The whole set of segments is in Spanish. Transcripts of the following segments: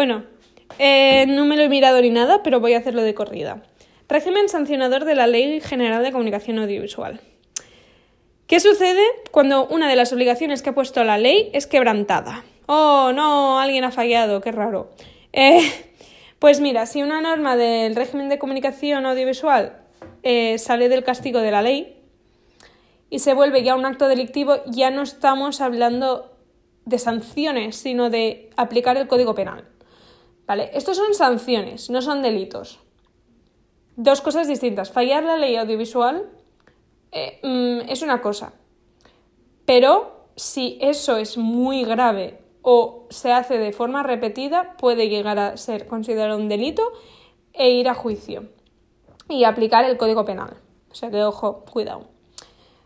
Bueno, eh, no me lo he mirado ni nada, pero voy a hacerlo de corrida. Régimen sancionador de la Ley General de Comunicación Audiovisual. ¿Qué sucede cuando una de las obligaciones que ha puesto la ley es quebrantada? Oh, no, alguien ha fallado, qué raro. Eh, pues mira, si una norma del régimen de comunicación audiovisual eh, sale del castigo de la ley y se vuelve ya un acto delictivo, ya no estamos hablando de sanciones, sino de aplicar el Código Penal. Estos son sanciones, no son delitos. Dos cosas distintas. Fallar la ley audiovisual eh, mm, es una cosa. Pero si eso es muy grave o se hace de forma repetida, puede llegar a ser considerado un delito e ir a juicio y aplicar el Código Penal. O sea que, ojo, cuidado.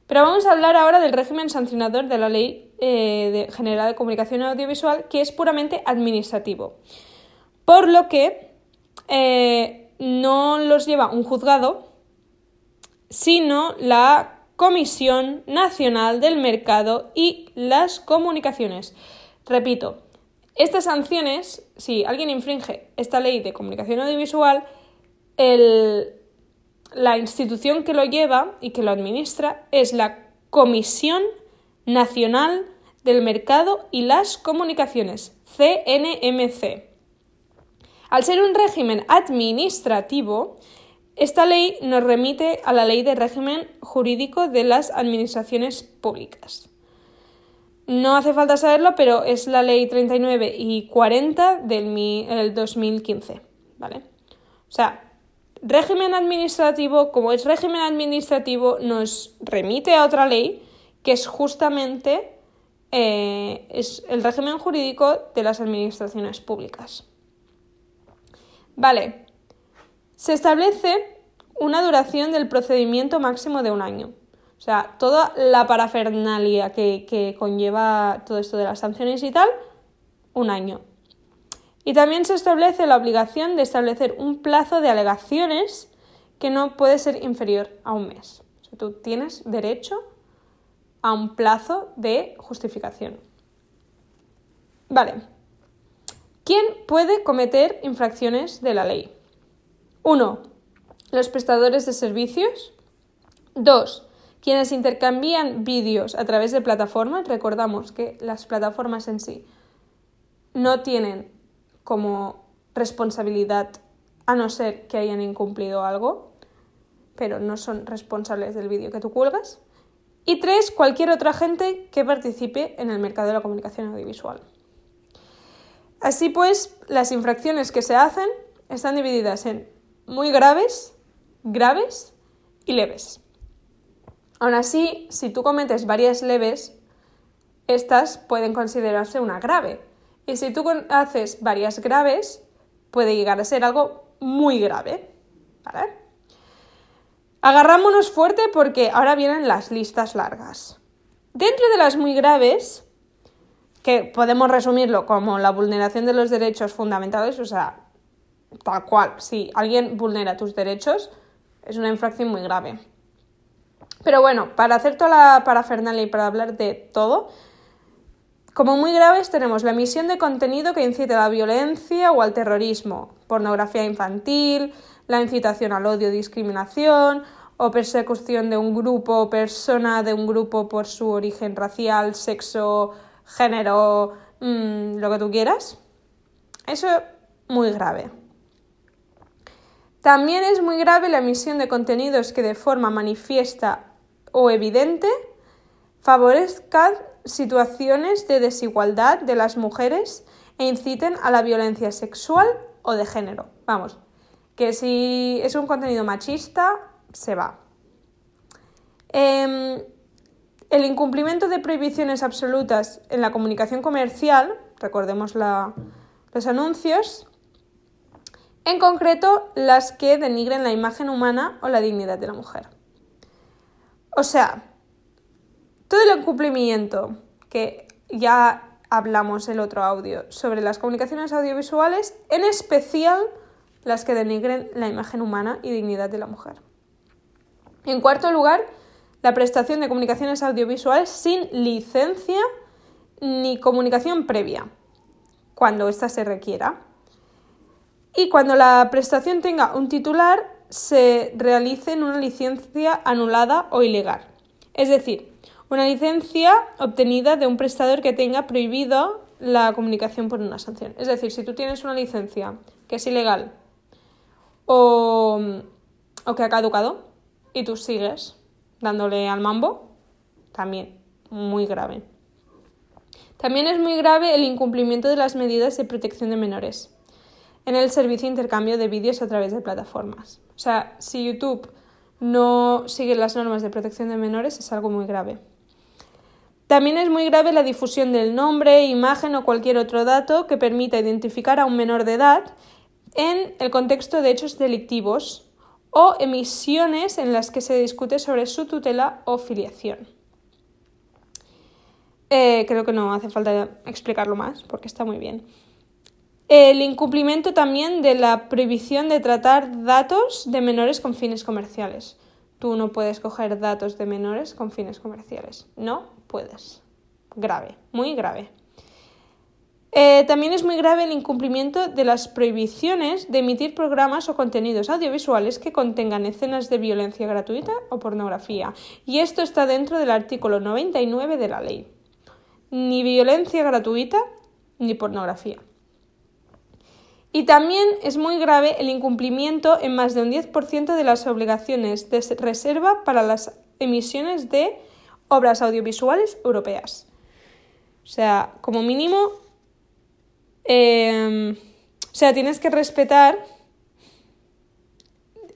Pero vamos a hablar ahora del régimen sancionador de la Ley eh, General de Comunicación Audiovisual, que es puramente administrativo. Por lo que eh, no los lleva un juzgado, sino la Comisión Nacional del Mercado y las Comunicaciones. Repito, estas sanciones, si alguien infringe esta ley de comunicación audiovisual, la institución que lo lleva y que lo administra es la Comisión Nacional del Mercado y las Comunicaciones, CNMC. Al ser un régimen administrativo, esta ley nos remite a la Ley de Régimen Jurídico de las Administraciones Públicas. No hace falta saberlo, pero es la Ley 39 y 40 del 2015, ¿vale? O sea, régimen administrativo, como es régimen administrativo, nos remite a otra ley que es justamente eh, es el régimen jurídico de las administraciones públicas. Vale, se establece una duración del procedimiento máximo de un año. O sea, toda la parafernalia que, conlleva todo esto de las sanciones y tal, un año. Y también se establece la obligación de establecer un plazo de alegaciones que no puede ser inferior a un mes. O sea, tú tienes derecho a un plazo de justificación. Vale. ¿Quién puede cometer infracciones de la ley? 1. Los prestadores de servicios. 2. Quienes intercambian vídeos a través de plataformas. Recordamos que las plataformas en sí no tienen como responsabilidad a no ser que hayan incumplido algo, pero no son responsables del vídeo que tú cuelgas. Y tres, cualquier otra gente que participe en el mercado de la comunicación audiovisual. Así pues, las infracciones que se hacen están divididas en muy graves, graves y leves. Aún así, si tú cometes varias leves, estas pueden considerarse una grave. Y si tú haces varias graves, puede llegar a ser algo muy grave. Agarrámonos fuerte porque ahora vienen las listas largas. Dentro de las muy graves, que podemos resumirlo como la vulneración de los derechos fundamentales, o sea, tal cual, si alguien vulnera tus derechos, es una infracción muy grave. Pero bueno, para hacer toda la parafernalia y para hablar de todo, como muy graves tenemos la emisión de contenido que incite a la violencia o al terrorismo, pornografía infantil, la incitación al odio, discriminación o persecución de un grupo o persona de un grupo por su origen racial, sexo, género, mm, lo que tú quieras. Eso es muy grave. También es muy grave la emisión de contenidos que de forma manifiesta o evidente favorezcan situaciones de desigualdad de las mujeres e inciten a la violencia sexual o de género. Vamos, que si es un contenido machista, se va. Em, el incumplimiento de prohibiciones absolutas en la comunicación comercial, recordemos los anuncios, en concreto las que denigren la imagen humana o la dignidad de la mujer. O sea, todo el incumplimiento que ya hablamos el otro audio sobre las comunicaciones audiovisuales, en especial las que denigren la imagen humana y dignidad de la mujer. En cuarto lugar, la prestación de comunicaciones audiovisuales sin licencia ni comunicación previa, cuando ésta se requiera y cuando la prestación tenga un titular se realice en una licencia anulada o ilegal. Es decir, una licencia obtenida de un prestador que tenga prohibido la comunicación por una sanción. Es decir, si tú tienes una licencia que es ilegal o, o que ha caducado y tú sigues dándole al mambo, también muy grave. También es muy grave el incumplimiento de las medidas de protección de menores en el servicio de intercambio de vídeos a través de plataformas. O sea, si YouTube no sigue las normas de protección de menores es algo muy grave. También es muy grave la difusión del nombre, imagen o cualquier otro dato que permita identificar a un menor de edad en el contexto de hechos delictivos o emisiones en las que se discute sobre su tutela o filiación. Eh, creo que no hace falta explicarlo más porque está muy bien. El incumplimiento también de la prohibición de tratar datos de menores con fines comerciales. Tú no puedes coger datos de menores con fines comerciales. No puedes. Grave, muy grave. Eh, también es muy grave el incumplimiento de las prohibiciones de emitir programas o contenidos audiovisuales que contengan escenas de violencia gratuita o pornografía. Y esto está dentro del artículo 99 de la ley. Ni violencia gratuita ni pornografía. Y también es muy grave el incumplimiento en más de un 10% de las obligaciones de reserva para las emisiones de obras audiovisuales europeas. O sea, como mínimo Em, o sea, tienes que respetar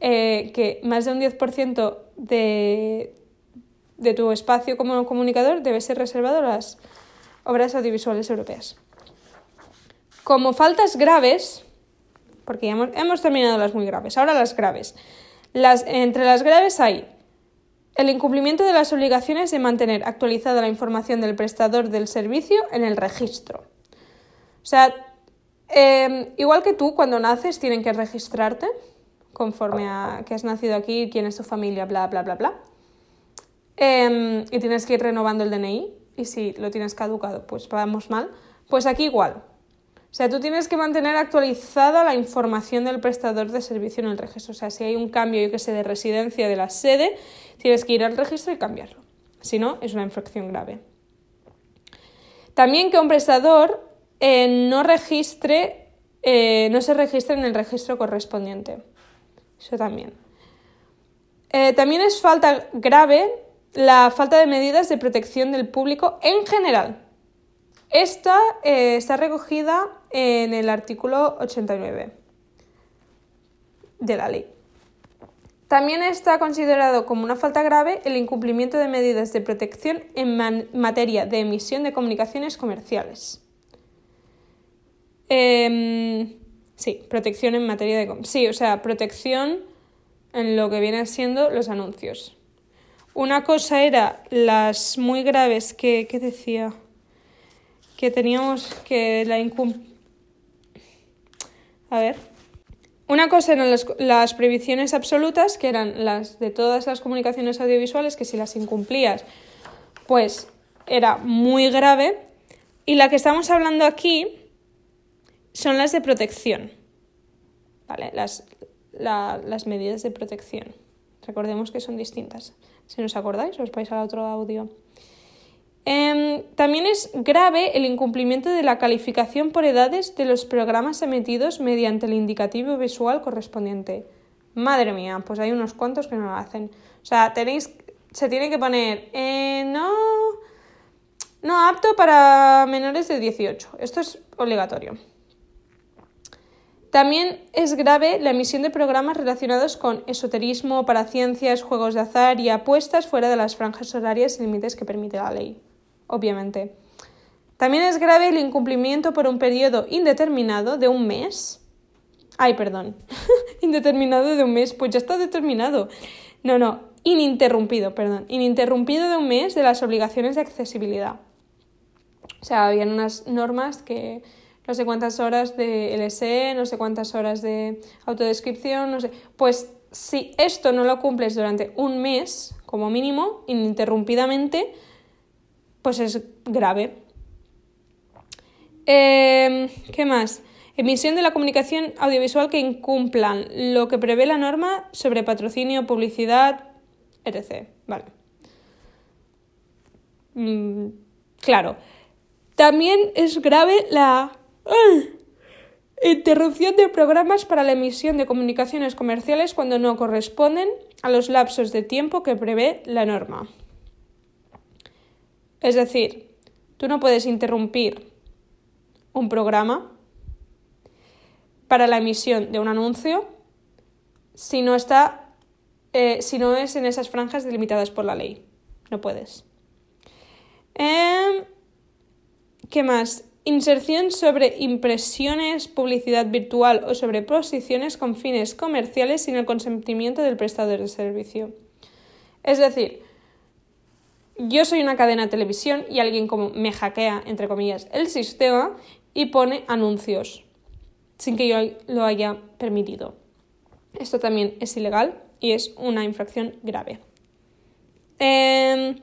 eh, que más de un 10% de, de tu espacio como comunicador debe ser reservado a las obras audiovisuales europeas. Como faltas graves, porque ya hemos, hemos, terminado las muy graves, ahora las graves. Las, entre las graves hay el incumplimiento de las obligaciones de mantener actualizada la información del prestador del servicio en el registro. O sea, em, igual que tú, cuando naces tienen que registrarte conforme a que has nacido aquí, quién es tu familia, bla, bla, bla, bla. Em, y tienes que ir renovando el DNI y si lo tienes caducado, pues vamos mal. Pues aquí igual. O sea, tú tienes que mantener actualizada la información del prestador de servicio en el registro. O sea, si hay un cambio, yo que sé, de residencia de la sede, tienes que ir al registro y cambiarlo. Si no, es una infracción grave. También que un prestador eh, no registre, eh, no se registre en el registro correspondiente. Eso también. Eh, también es falta grave la falta de medidas de protección del público en general. Esta está recogida en el artículo 89 de la ley. También está considerado como una falta grave el incumplimiento de medidas de protección en materia de emisión de comunicaciones comerciales. Em, sí, protección en materia de... Sí, o sea, protección en lo que vienen siendo los anuncios. Una cosa era las muy graves que, ¿qué decía? Que teníamos que la incum... A ver. Una cosa eran las, las prohibiciones absolutas, que eran las de todas las comunicaciones audiovisuales, que si las incumplías, pues era muy grave. Y la que estamos hablando aquí son las de protección. ¿Vale? Las, las medidas de protección. Recordemos que son distintas. Si no os acordáis, os vais al otro audio. Em, también es grave el incumplimiento de la calificación por edades de los programas emitidos mediante el indicativo visual correspondiente. Madre mía, pues hay unos cuantos que no lo hacen. O sea, tenéis, se tiene que poner eh, no, no apto para menores de 18. Esto es obligatorio. También es grave la emisión de programas relacionados con esoterismo, paraciencias, juegos de azar y apuestas fuera de las franjas horarias y límites que permite la ley, obviamente. También es grave el incumplimiento por un periodo indeterminado de un mes. Ay, perdón. indeterminado de un mes, pues ya está determinado. No, no, ininterrumpido, perdón. Ininterrumpido de un mes de las obligaciones de accesibilidad. O sea, habían unas normas que no sé cuántas horas de LSE, no sé cuántas horas de autodescripción, no sé. Pues si esto no lo cumples durante un mes, como mínimo, ininterrumpidamente, pues es grave. Em, ¿Qué más? Emisión de la comunicación audiovisual que incumplan lo que prevé la norma sobre patrocinio, publicidad, etc. Vale. Mm, claro. También es grave la interrupción de programas para la emisión de comunicaciones comerciales cuando no corresponden a los lapsos de tiempo que prevé la norma. Es decir, tú no puedes interrumpir un programa para la emisión de un anuncio si no está eh, si no es en esas franjas delimitadas por la ley. No puedes. Em, ¿Qué más? Inserción sobre impresiones, publicidad virtual o sobre posiciones con fines comerciales sin el consentimiento del prestador de servicio. Es decir, yo soy una cadena de televisión y alguien como me hackea, entre comillas, el sistema y pone anuncios sin que yo lo haya permitido. Esto también es ilegal y es una infracción grave. Em,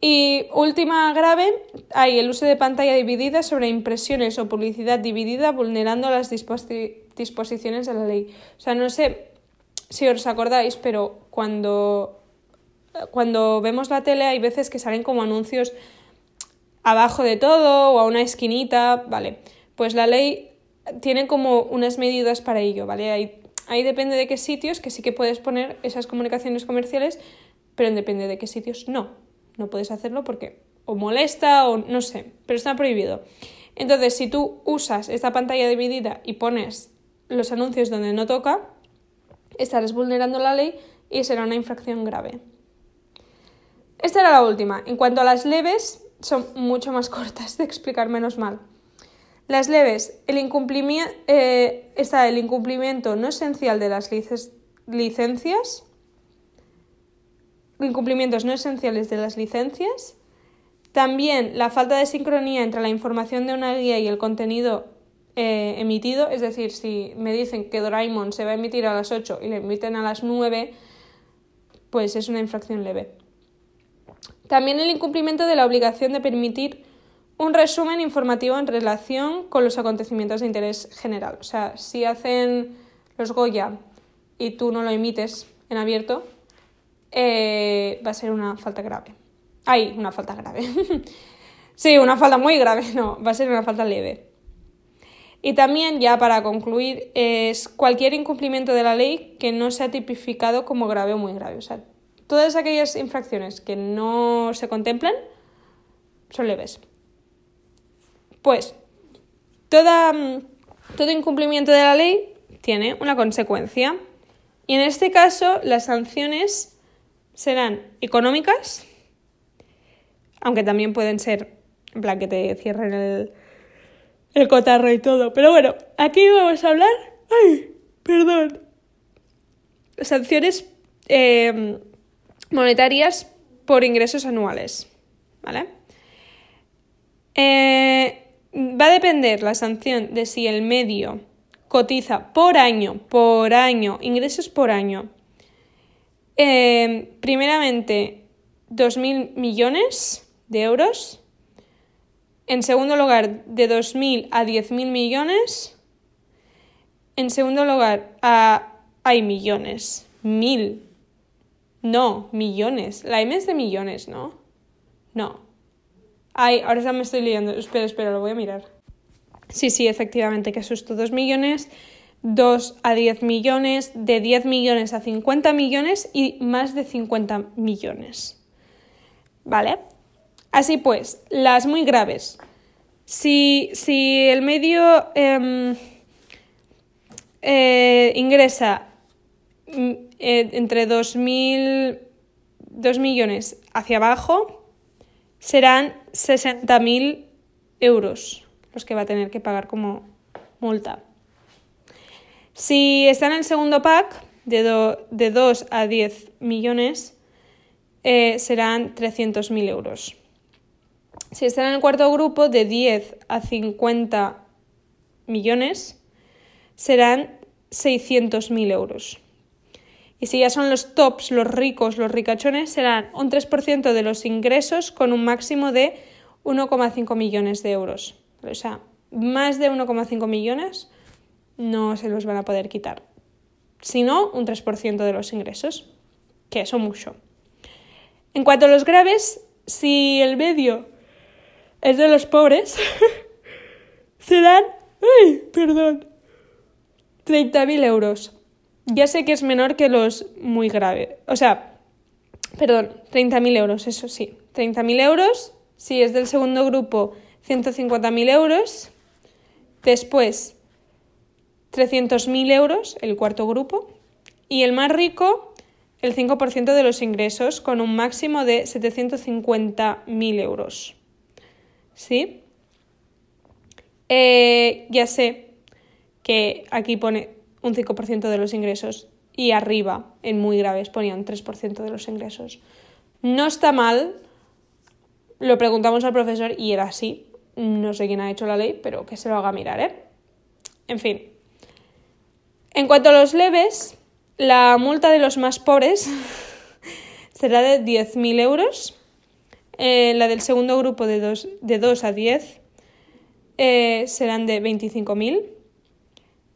y última grave, hay el uso de pantalla dividida sobre impresiones o publicidad dividida vulnerando las disposiciones de la ley. O sea, no sé si os acordáis, pero cuando, cuando vemos la tele hay veces que salen como anuncios abajo de todo o a una esquinita, ¿vale? Pues la ley tiene como unas medidas para ello, ¿vale? Ahí, ahí depende de qué sitios, que sí que puedes poner esas comunicaciones comerciales, pero depende de qué sitios no no puedes hacerlo porque o molesta o no sé, pero está prohibido. Entonces, si tú usas esta pantalla dividida y pones los anuncios donde no toca, estarás vulnerando la ley y será una infracción grave. Esta era la última. En cuanto a las leves, son mucho más cortas de explicar menos mal. Las leves, el incumplimiento, eh, está el incumplimiento no esencial de las licencias, incumplimientos no esenciales de las licencias. También la falta de sincronía entre la información de una guía y el contenido eh, emitido, es decir, si me dicen que Doraemon se va a emitir a las 8 y le emiten a las 9, pues es una infracción leve. También el incumplimiento de la obligación de permitir un resumen informativo en relación con los acontecimientos de interés general. O sea, si hacen los Goya y tú no lo emites en abierto, eh, va a ser una falta grave. Ay, una falta grave. sí, una falta muy grave, no, va a ser una falta leve. Y también, ya para concluir, es cualquier incumplimiento de la ley que no sea tipificado como grave o muy grave. O sea, todas aquellas infracciones que no se contemplan son leves. Pues, toda, todo incumplimiento de la ley tiene una consecuencia. Y en este caso, las sanciones serán económicas, aunque también pueden ser, en plan, que te cierren el, el cotarro y todo. Pero bueno, aquí vamos a hablar. ¡Ay! Perdón. Sanciones eh, monetarias por ingresos anuales. ¿Vale? Eh, va a depender la sanción de si el medio cotiza por año, por año, ingresos por año, eh, primeramente, 2.000 millones de euros. En segundo lugar, de 2.000 a 10.000 millones. En segundo lugar, a... hay millones. Mil. No, millones. La M es de millones, ¿no? No. Ay, ahora ya me estoy liando. Espera, espera, lo voy a mirar. Sí, sí, efectivamente, que asusto. Dos millones 2 a 10 millones, de 10 millones a 50 millones y más de 50 millones. ¿Vale? Así pues, las muy graves. Si, el medio em, eh, ingresa mm, eh, entre 2, 2 millones hacia abajo, serán 60.000 euros los que va a tener que pagar como multa. Si está en el segundo pack, de, de 2 a 10 millones, eh, serán 300.000 euros. Si está en el cuarto grupo, de 10 a 50 millones, serán 600.000 euros. Y si ya son los tops, los ricos, los ricachones, serán un 3% de los ingresos con un máximo de 1,5 millones de euros. O sea, más de 1,5 millones no se los van a poder quitar, sino un 3% de los ingresos, que eso mucho. En cuanto a los graves, si el medio es de los pobres, serán, ay, perdón, 30.000 euros. Ya sé que es menor que los muy graves. O sea, perdón, 30.000 euros, eso sí. 30.000 euros. Si es del segundo grupo, 150.000 euros. Después, 300.000 euros, el cuarto grupo. Y el más rico, el 5% de los ingresos, con un máximo de 750.000 euros. ¿Sí? Eh, ya sé que aquí pone un 5% de los ingresos y arriba, en muy graves, ponían 3% de los ingresos. No está mal, lo preguntamos al profesor y era así. No sé quién ha hecho la ley, pero que se lo haga mirar, ¿eh? En fin. En cuanto a los leves, la multa de los más pobres será de 10.000 euros. Eh, la del segundo grupo de 2, de 2 a 10 eh, serán de 25.000.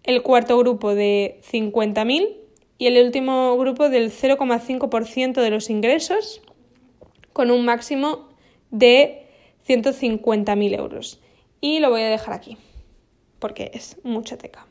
El cuarto grupo de 50.000 y el último grupo del 0,5% de los ingresos con un máximo de 150.000 euros. Y lo voy a dejar aquí porque es mucha teca.